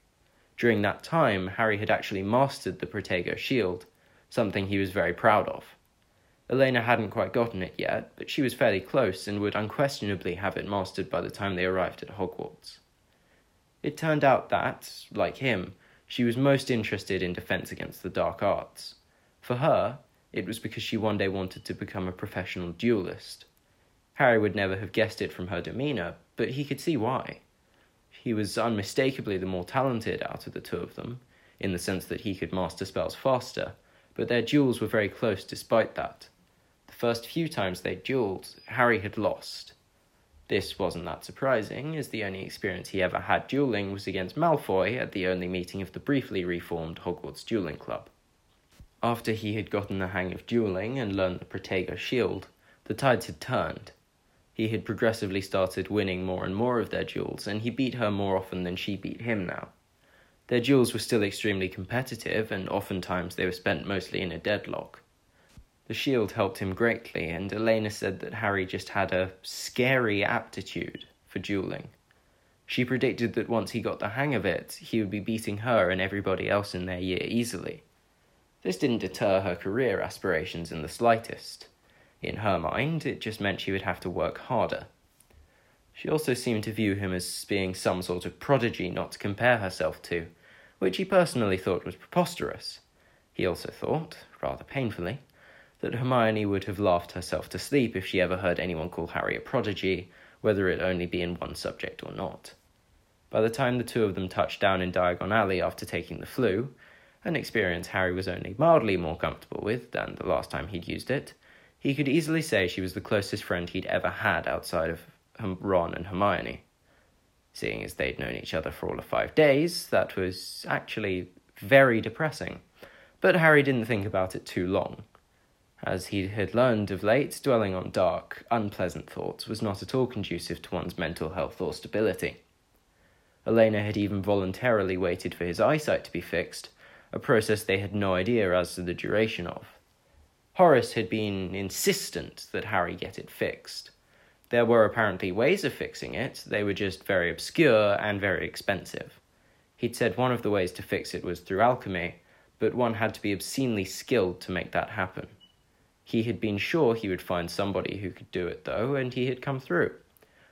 During that time, Harry had actually mastered the Protego shield, something he was very proud of. Elena hadn't quite gotten it yet, but she was fairly close and would unquestionably have it mastered by the time they arrived at Hogwarts. It turned out that, like him, she was most interested in defense against the dark arts. For her, it was because she one day wanted to become a professional duelist. Harry would never have guessed it from her demeanour, but he could see why. He was unmistakably the more talented out of the two of them, in the sense that he could master spells faster, but their duels were very close despite that The first few times they duelled, Harry had lost. This wasn't that surprising, as the only experience he ever had duelling was against Malfoy at the only meeting of the briefly reformed Hogwarts Dueling Club. After he had gotten the hang of dueling and learned the Protego shield, the tides had turned. He had progressively started winning more and more of their duels, and he beat her more often than she beat him now. Their duels were still extremely competitive, and oftentimes they were spent mostly in a deadlock. The shield helped him greatly, and Elena said that Harry just had a scary aptitude for dueling. She predicted that once he got the hang of it, he would be beating her and everybody else in their year easily. This didn't deter her career aspirations in the slightest. In her mind, it just meant she would have to work harder. She also seemed to view him as being some sort of prodigy not to compare herself to, which he personally thought was preposterous. He also thought, rather painfully, that Hermione would have laughed herself to sleep if she ever heard anyone call Harry a prodigy, whether it only be in one subject or not. By the time the two of them touched down in Diagon Alley after taking the Floo, an experience Harry was only mildly more comfortable with than the last time he'd used it, he could easily say she was the closest friend he'd ever had outside of Ron and Hermione. Seeing as they'd known each other for all of five days, that was actually very depressing. But Harry didn't think about it too long. As he had learned of late, dwelling on dark, unpleasant thoughts was not at all conducive to one's mental health or stability. Elena had even voluntarily waited for his eyesight to be fixed, a process they had no idea as to the duration of. Horace had been insistent that Harry get it fixed. There were apparently ways of fixing it, they were just very obscure and very expensive. He'd said one of the ways to fix it was through alchemy, but one had to be obscenely skilled to make that happen. He had been sure he would find somebody who could do it, though, and he had come through.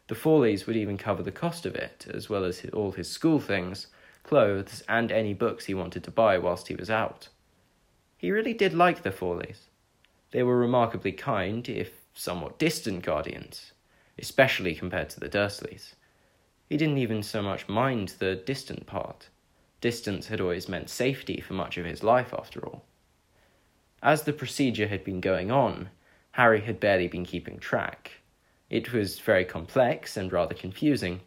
The Fawleys would even cover the cost of it, as well as all his school things, clothes, and any books he wanted to buy whilst he was out. He really did like the Fawleys. They were remarkably kind, if somewhat distant guardians, especially compared to the Dursleys. He didn't even so much mind the distant part. Distance had always meant safety for much of his life, after all. As the procedure had been going on, Harry had barely been keeping track. It was very complex and rather confusing.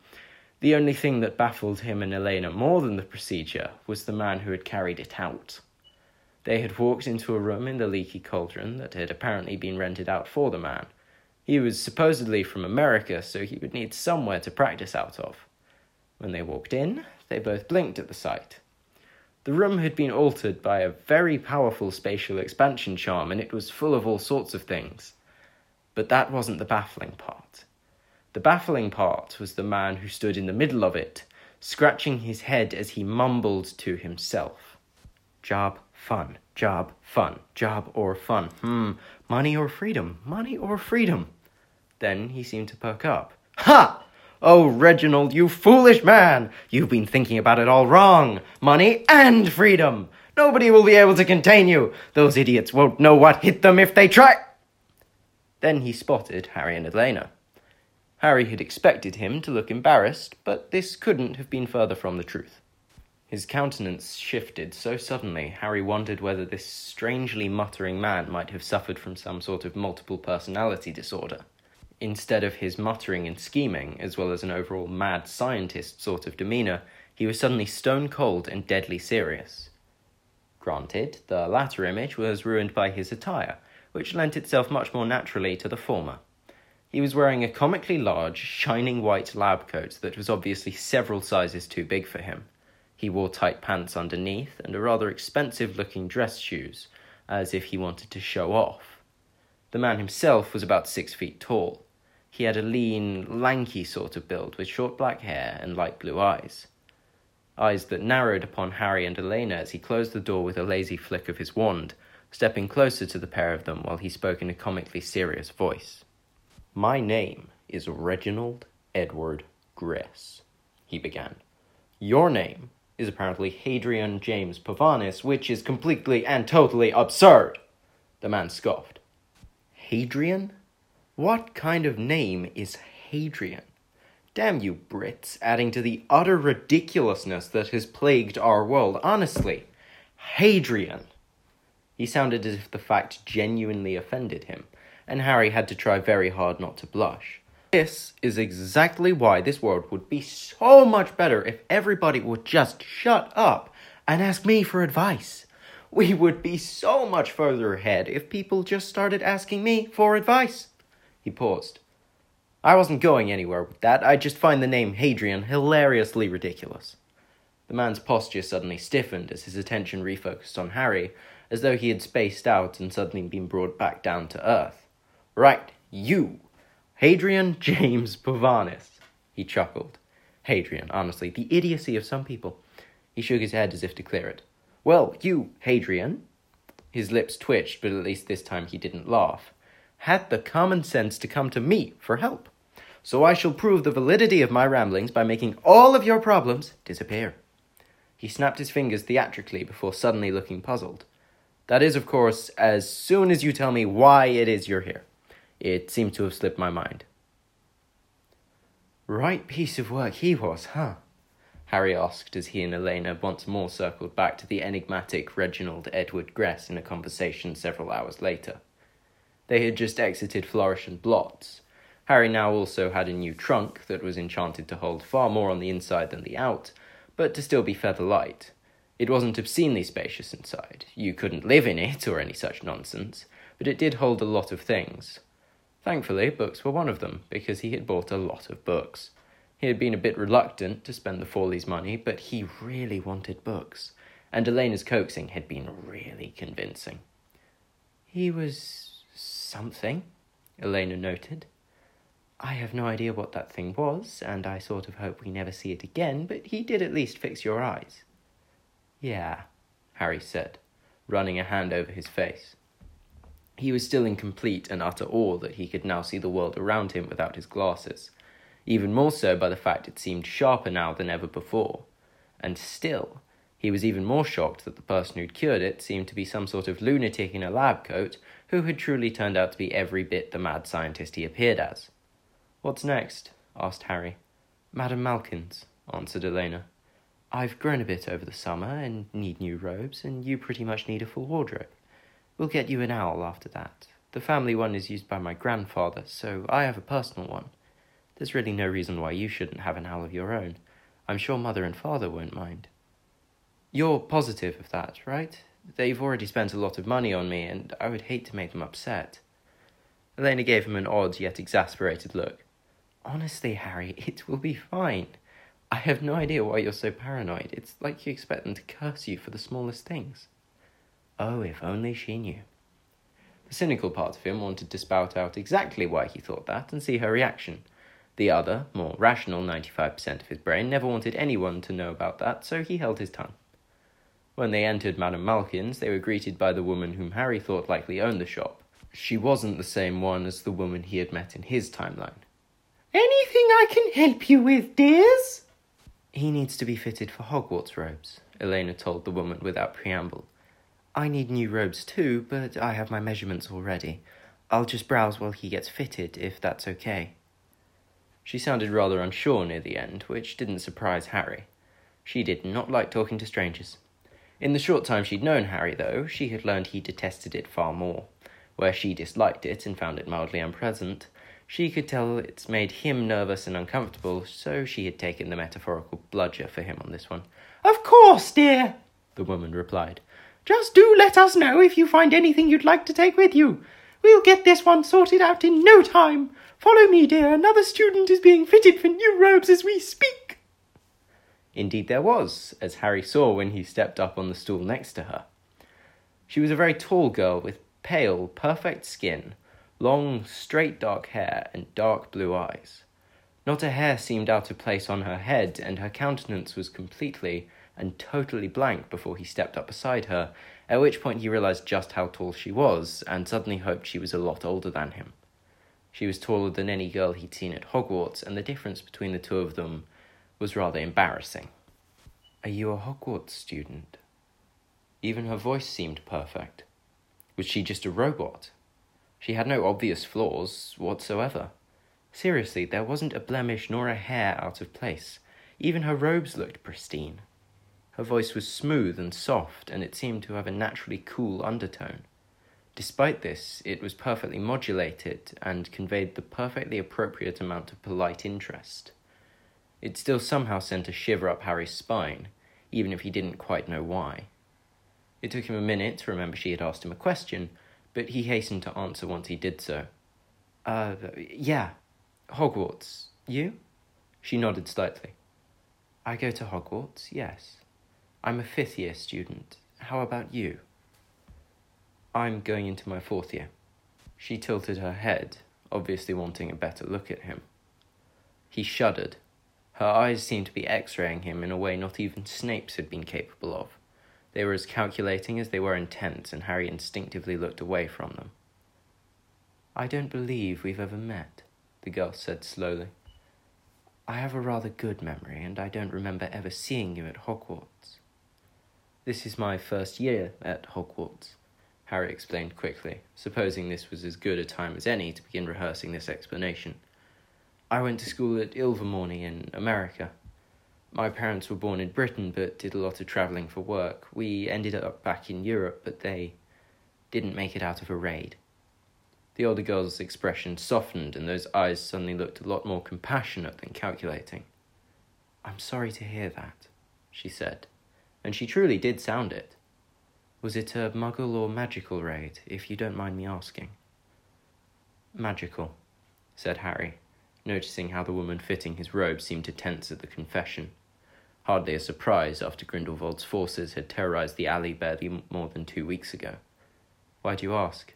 The only thing that baffled him and Elena more than the procedure was the man who had carried it out. They had walked into a room in the leaky cauldron that had apparently been rented out for the man. He was supposedly from America, so he would need somewhere to practice out of. When they walked in, they both blinked at the sight. The room had been altered by a very powerful spatial expansion charm, and it was full of all sorts of things. But that wasn't the baffling part. The baffling part was the man who stood in the middle of it, scratching his head as he mumbled to himself. Job fun, job, fun, job or fun. Hmm, money or freedom, money or freedom. Then he seemed to perk up. Ha! Oh, Reginald, you foolish man! You've been thinking about it all wrong. Money and freedom. Nobody will be able to contain you. Those idiots won't know what hit them if they try. Then he spotted Harry and Elena. Harry had expected him to look embarrassed, but this couldn't have been further from the truth. His countenance shifted so suddenly, Harry wondered whether this strangely muttering man might have suffered from some sort of multiple personality disorder. Instead of his muttering and scheming, as well as an overall mad scientist sort of demeanour, he was suddenly stone cold and deadly serious. Granted, the latter image was ruined by his attire, which lent itself much more naturally to the former. He was wearing a comically large, shining white lab coat that was obviously several sizes too big for him. He wore tight pants underneath and a rather expensive looking dress shoes, as if he wanted to show off. The man himself was about six feet tall. He had a lean, lanky sort of build with short black hair and light blue eyes. Eyes that narrowed upon Harry and Elena as he closed the door with a lazy flick of his wand, stepping closer to the pair of them while he spoke in a comically serious voice. My name is Reginald Edward Gress, he began. Your name is apparently Hadrian James Pavonis, which is completely and totally absurd. The man scoffed. Hadrian? What kind of name is Hadrian? Damn you, Brits, adding to the utter ridiculousness that has plagued our world. Honestly, Hadrian. He sounded as if the fact genuinely offended him, and Harry had to try very hard not to blush. This is exactly why this world would be so much better if everybody would just shut up and ask me for advice. We would be so much further ahead if people just started asking me for advice. He paused. I wasn't going anywhere with that, I just find the name Hadrian hilariously ridiculous. The man's posture suddenly stiffened as his attention refocused on Harry, as though he had spaced out and suddenly been brought back down to earth. Right, you, Hadrian James Pavonis, he chuckled. Hadrian, honestly, the idiocy of some people. He shook his head as if to clear it. Well, you, Hadrian, his lips twitched, but at least this time he didn't laugh, had the common sense to come to me for help. So I shall prove the validity of my ramblings by making all of your problems disappear. He snapped his fingers theatrically before suddenly looking puzzled. That is, of course, as soon as you tell me why it is you're here. It seemed to have slipped my mind. Right piece of work he was, huh? Harry asked as he and Elena once more circled back to the enigmatic Reginald Edward Gress in a conversation several hours later. They had just exited Flourish and Blotts. Harry now also had a new trunk that was enchanted to hold far more on the inside than the out, but to still be feather light. It wasn't obscenely spacious inside. You couldn't live in it or any such nonsense, but it did hold a lot of things. Thankfully, books were one of them, because he had bought a lot of books. He had been a bit reluctant to spend the Fawleys' money, but he really wanted books, and Elena's coaxing had been really convincing. He was something, Elena noted. I have no idea what that thing was, and I sort of hope we never see it again, but he did at least fix your eyes. Yeah, Harry said, running a hand over his face. He was still in complete and utter awe that he could now see the world around him without his glasses, even more so by the fact it seemed sharper now than ever before. And still, he was even more shocked that the person who'd cured it seemed to be some sort of lunatic in a lab coat who had truly turned out to be every bit the mad scientist he appeared as. What's next? asked Harry. Madame Malkin's, answered Elena. I've grown a bit over the summer and need new robes, and you pretty much need a full wardrobe. We'll get you an owl after that. The family one is used by my grandfather, so I have a personal one. There's really no reason why you shouldn't have an owl of your own. I'm sure mother and father won't mind. You're positive of that, right? They've already spent a lot of money on me, and I would hate to make them upset. Elena gave him an odd yet exasperated look. Honestly, Harry, <laughs> it will be fine. I have no idea why you're so paranoid. It's like you expect them to curse you for the smallest things. Oh, if only she knew. The cynical part of him wanted to spout out exactly why he thought that and see her reaction. The other, more rational 95% of his brain never wanted anyone to know about that, so he held his tongue. When they entered Madame Malkin's, they were greeted by the woman whom Harry thought likely owned the shop. She wasn't the same one as the woman he had met in his timeline. Anything I can help you with, dears? He needs to be fitted for Hogwarts robes, Elena told the woman without preamble. I need new robes too, but I have my measurements already. I'll just browse while he gets fitted, if that's okay. She sounded rather unsure near the end, which didn't surprise Harry. She did not like talking to strangers. In the short time she'd known Harry, though, she had learned he detested it far more. Where she disliked it and found it mildly unpleasant, she could tell it's made him nervous and uncomfortable, so she had taken the metaphorical bludger for him on this one. Of course, dear, the woman replied. Just do let us know if you find anything you'd like to take with you. We'll get this one sorted out in no time. Follow me, dear. Another student is being fitted for new robes as we speak. Indeed, there was, as Harry saw when he stepped up on the stool next to her. She was a very tall girl with pale, perfect skin, long, straight dark hair, and dark blue eyes. Not a hair seemed out of place on her head, and her countenance was completely and totally blank before he stepped up beside her, at which point he realized just how tall she was, and suddenly hoped she was a lot older than him. She was taller than any girl he'd seen at Hogwarts, and the difference between the two of them was rather embarrassing. Are you a Hogwarts student? Even her voice seemed perfect. Was she just a robot? She had no obvious flaws whatsoever. Seriously, there wasn't a blemish nor a hair out of place. Even her robes looked pristine. Her voice was smooth and soft, and it seemed to have a naturally cool undertone. Despite this, it was perfectly modulated and conveyed the perfectly appropriate amount of polite interest. It still somehow sent a shiver up Harry's spine, even if he didn't quite know why. It took him a minute to remember she had asked him a question, but he hastened to answer once he did so. Uh, yeah, Hogwarts. You? She nodded slightly. I go to Hogwarts, yes. I'm a fifth year student. How about you? I'm going into my fourth year. She tilted her head, obviously wanting a better look at him. He shuddered. Her eyes seemed to be x raying him in a way not even Snape's had been capable of. They were as calculating as they were intense, and Harry instinctively looked away from them. I don't believe we've ever met, the girl said slowly. I have a rather good memory, and I don't remember ever seeing you at Hogwarts. This is my first year at Hogwarts, Harry explained quickly, supposing this was as good a time as any to begin rehearsing this explanation. I went to school at Ilvermorny in America. My parents were born in Britain but did a lot of travelling for work. We ended up back in Europe, but they didn't make it out of a raid. The older girl's expression softened, and those eyes suddenly looked a lot more compassionate than calculating. I'm sorry to hear that, she said, and she truly did sound it. Was it a muggle or magical raid, if you don't mind me asking? Magical, said Harry, noticing how the woman fitting his robe seemed to tense at the confession. Hardly a surprise after Grindelwald's forces had terrorized the alley barely more than two weeks ago. Why do you ask?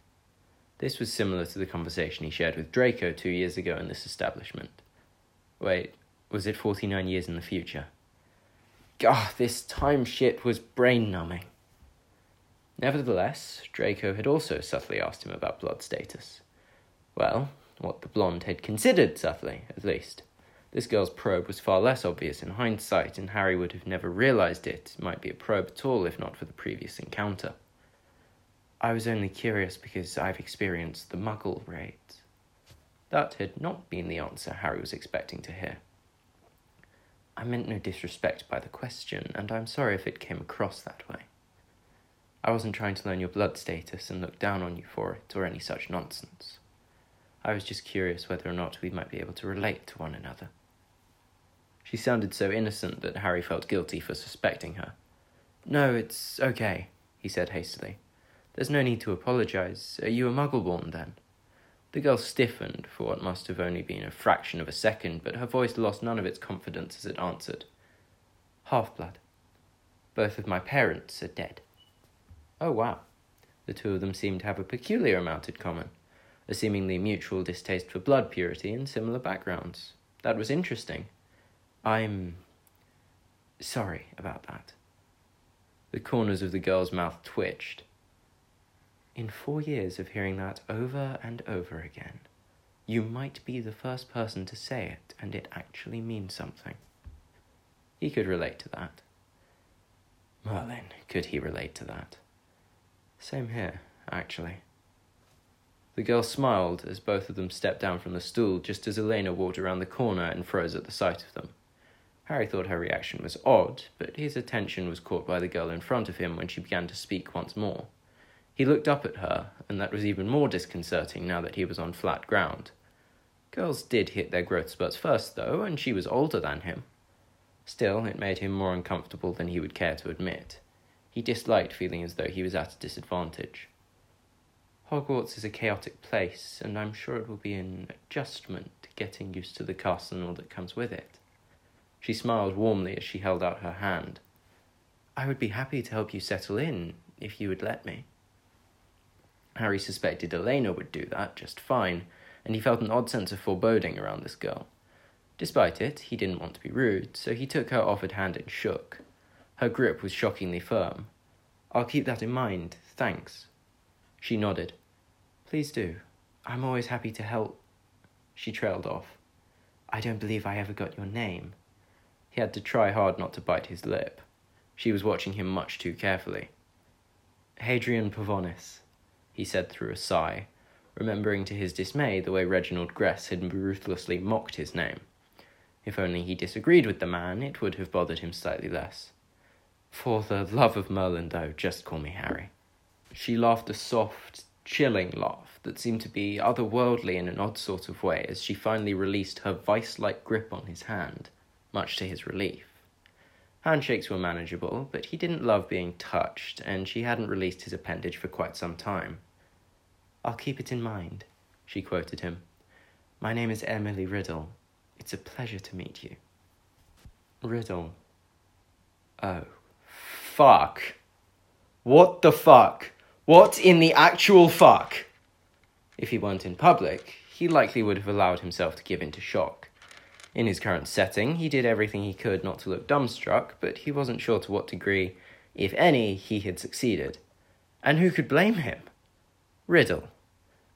This was similar to the conversation he shared with Draco two years ago in this establishment. Wait, was it 49 years in the future? Gah, this time shit was brain numbing. Nevertheless, Draco had also subtly asked him about blood status. Well, what the blonde had considered subtly, at least. This girl's probe was far less obvious in hindsight, and Harry would have never realized it might be a probe at all if not for the previous encounter. I was only curious because I've experienced the muggle rate. That had not been the answer Harry was expecting to hear. I meant no disrespect by the question, and I'm sorry if it came across that way. I wasn't trying to learn your blood status and look down on you for it or any such nonsense. I was just curious whether or not we might be able to relate to one another. She sounded so innocent that Harry felt guilty for suspecting her. No, it's okay, he said hastily. There's no need to apologize. Are you a muggle-born, then? The girl stiffened for what must have only been a fraction of a second, but her voice lost none of its confidence as it answered. Half-blood. Both of my parents are dead. Oh, wow. The two of them seemed to have a peculiar amount in common a seemingly mutual distaste for blood purity and similar backgrounds. That was interesting. I'm sorry about that. The corners of the girl's mouth twitched. In four years of hearing that over and over again, you might be the first person to say it, and it actually means something. He could relate to that. Merlin, could he relate to that? Same here, actually. The girl smiled as both of them stepped down from the stool just as Elena walked around the corner and froze at the sight of them. Harry thought her reaction was odd, but his attention was caught by the girl in front of him when she began to speak once more. He looked up at her, and that was even more disconcerting now that he was on flat ground. Girls did hit their growth spurts first, though, and she was older than him. Still, it made him more uncomfortable than he would care to admit. He disliked feeling as though he was at a disadvantage. Hogwarts is a chaotic place, and I'm sure it will be an adjustment getting used to the castle and all that comes with it. She smiled warmly as she held out her hand. I would be happy to help you settle in, if you would let me. Harry suspected Elena would do that just fine, and he felt an odd sense of foreboding around this girl. Despite it, he didn't want to be rude, so he took her offered hand and shook. Her grip was shockingly firm. I'll keep that in mind, thanks. She nodded. Please do. I'm always happy to help. She trailed off. I don't believe I ever got your name. He had to try hard not to bite his lip. She was watching him much too carefully. Hadrian Pavonis he said through a sigh, remembering to his dismay the way Reginald Gress had ruthlessly mocked his name. If only he disagreed with the man, it would have bothered him slightly less. For the love of Merlin, though, just call me Harry. She laughed a soft, chilling laugh that seemed to be otherworldly in an odd sort of way as she finally released her vice like grip on his hand, much to his relief. Handshakes were manageable, but he didn't love being touched, and she hadn't released his appendage for quite some time. I'll keep it in mind, she quoted him. My name is Emily Riddle. It's a pleasure to meet you. Riddle. Oh. Fuck. What the fuck? What in the actual fuck? If he weren't in public, he likely would have allowed himself to give in to shock. In his current setting, he did everything he could not to look dumbstruck, but he wasn't sure to what degree, if any, he had succeeded. And who could blame him? Riddle,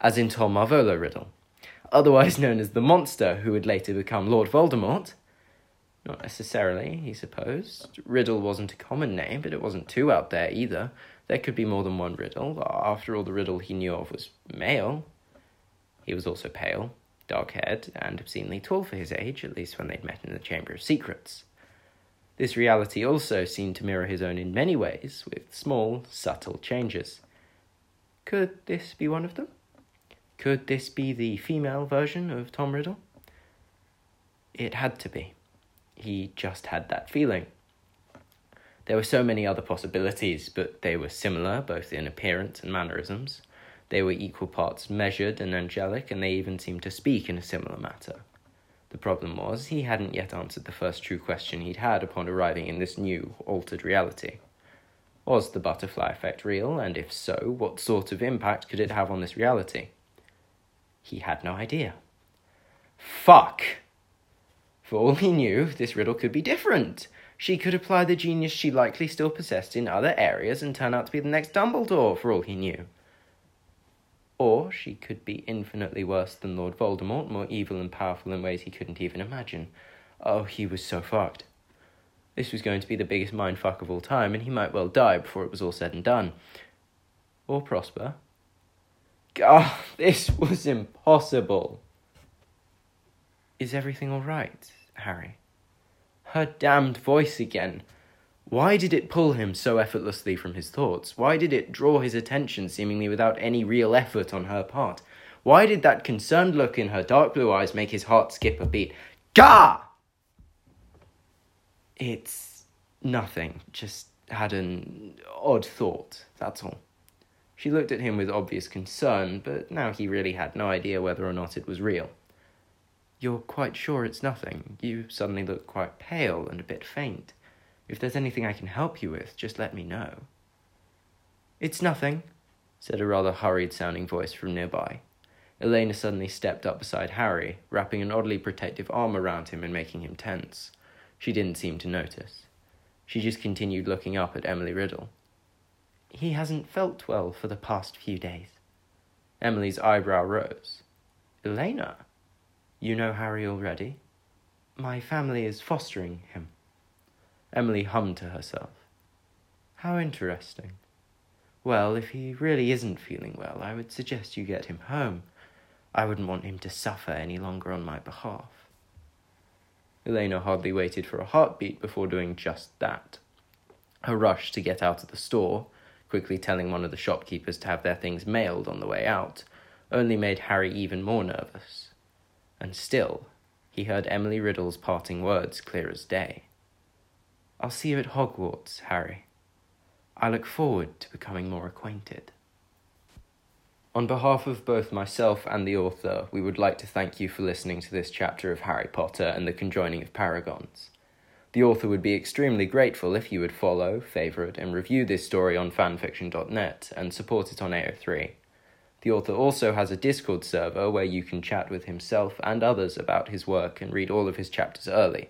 as in Tom Marvolo Riddle, otherwise known as the monster who would later become Lord Voldemort. Not necessarily, he supposed. Riddle wasn't a common name, but it wasn't too out there either. There could be more than one Riddle. After all, the Riddle he knew of was male. He was also pale, dark haired, and obscenely tall for his age, at least when they'd met in the Chamber of Secrets. This reality also seemed to mirror his own in many ways, with small, subtle changes. Could this be one of them? Could this be the female version of Tom Riddle? It had to be. He just had that feeling. There were so many other possibilities, but they were similar both in appearance and mannerisms. They were equal parts measured and angelic, and they even seemed to speak in a similar matter. The problem was, he hadn't yet answered the first true question he'd had upon arriving in this new, altered reality. Was the butterfly effect real, and if so, what sort of impact could it have on this reality? He had no idea. Fuck! For all he knew, this riddle could be different. She could apply the genius she likely still possessed in other areas and turn out to be the next Dumbledore, for all he knew. Or she could be infinitely worse than Lord Voldemort, more evil and powerful in ways he couldn't even imagine. Oh, he was so fucked. This was going to be the biggest mindfuck of all time, and he might well die before it was all said and done. Or prosper. God, this was impossible. Is everything all right, Harry? Her damned voice again. Why did it pull him so effortlessly from his thoughts? Why did it draw his attention seemingly without any real effort on her part? Why did that concerned look in her dark blue eyes make his heart skip a beat? Gah! It's nothing. Just had an odd thought, that's all. She looked at him with obvious concern, but now he really had no idea whether or not it was real. You're quite sure it's nothing. You suddenly look quite pale and a bit faint. If there's anything I can help you with, just let me know. It's nothing, said a rather hurried sounding voice from nearby. Elena suddenly stepped up beside Harry, wrapping an oddly protective arm around him and making him tense. She didn't seem to notice. She just continued looking up at Emily Riddle. He hasn't felt well for the past few days. Emily's eyebrow rose. Elena, you know Harry already? My family is fostering him. Emily hummed to herself. How interesting. Well, if he really isn't feeling well, I would suggest you get him home. I wouldn't want him to suffer any longer on my behalf. Elena hardly waited for a heartbeat before doing just that. Her rush to get out of the store, quickly telling one of the shopkeepers to have their things mailed on the way out, only made Harry even more nervous. And still, he heard Emily Riddle's parting words clear as day. I'll see you at Hogwarts, Harry. I look forward to becoming more acquainted. On behalf of both myself and the author, we would like to thank you for listening to this chapter of Harry Potter and the Conjoining of Paragons. The author would be extremely grateful if you would follow, favourite, and review this story on fanfiction.net and support it on AO3. The author also has a Discord server where you can chat with himself and others about his work and read all of his chapters early.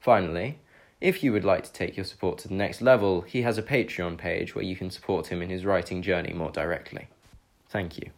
Finally, if you would like to take your support to the next level, he has a Patreon page where you can support him in his writing journey more directly. Thank you.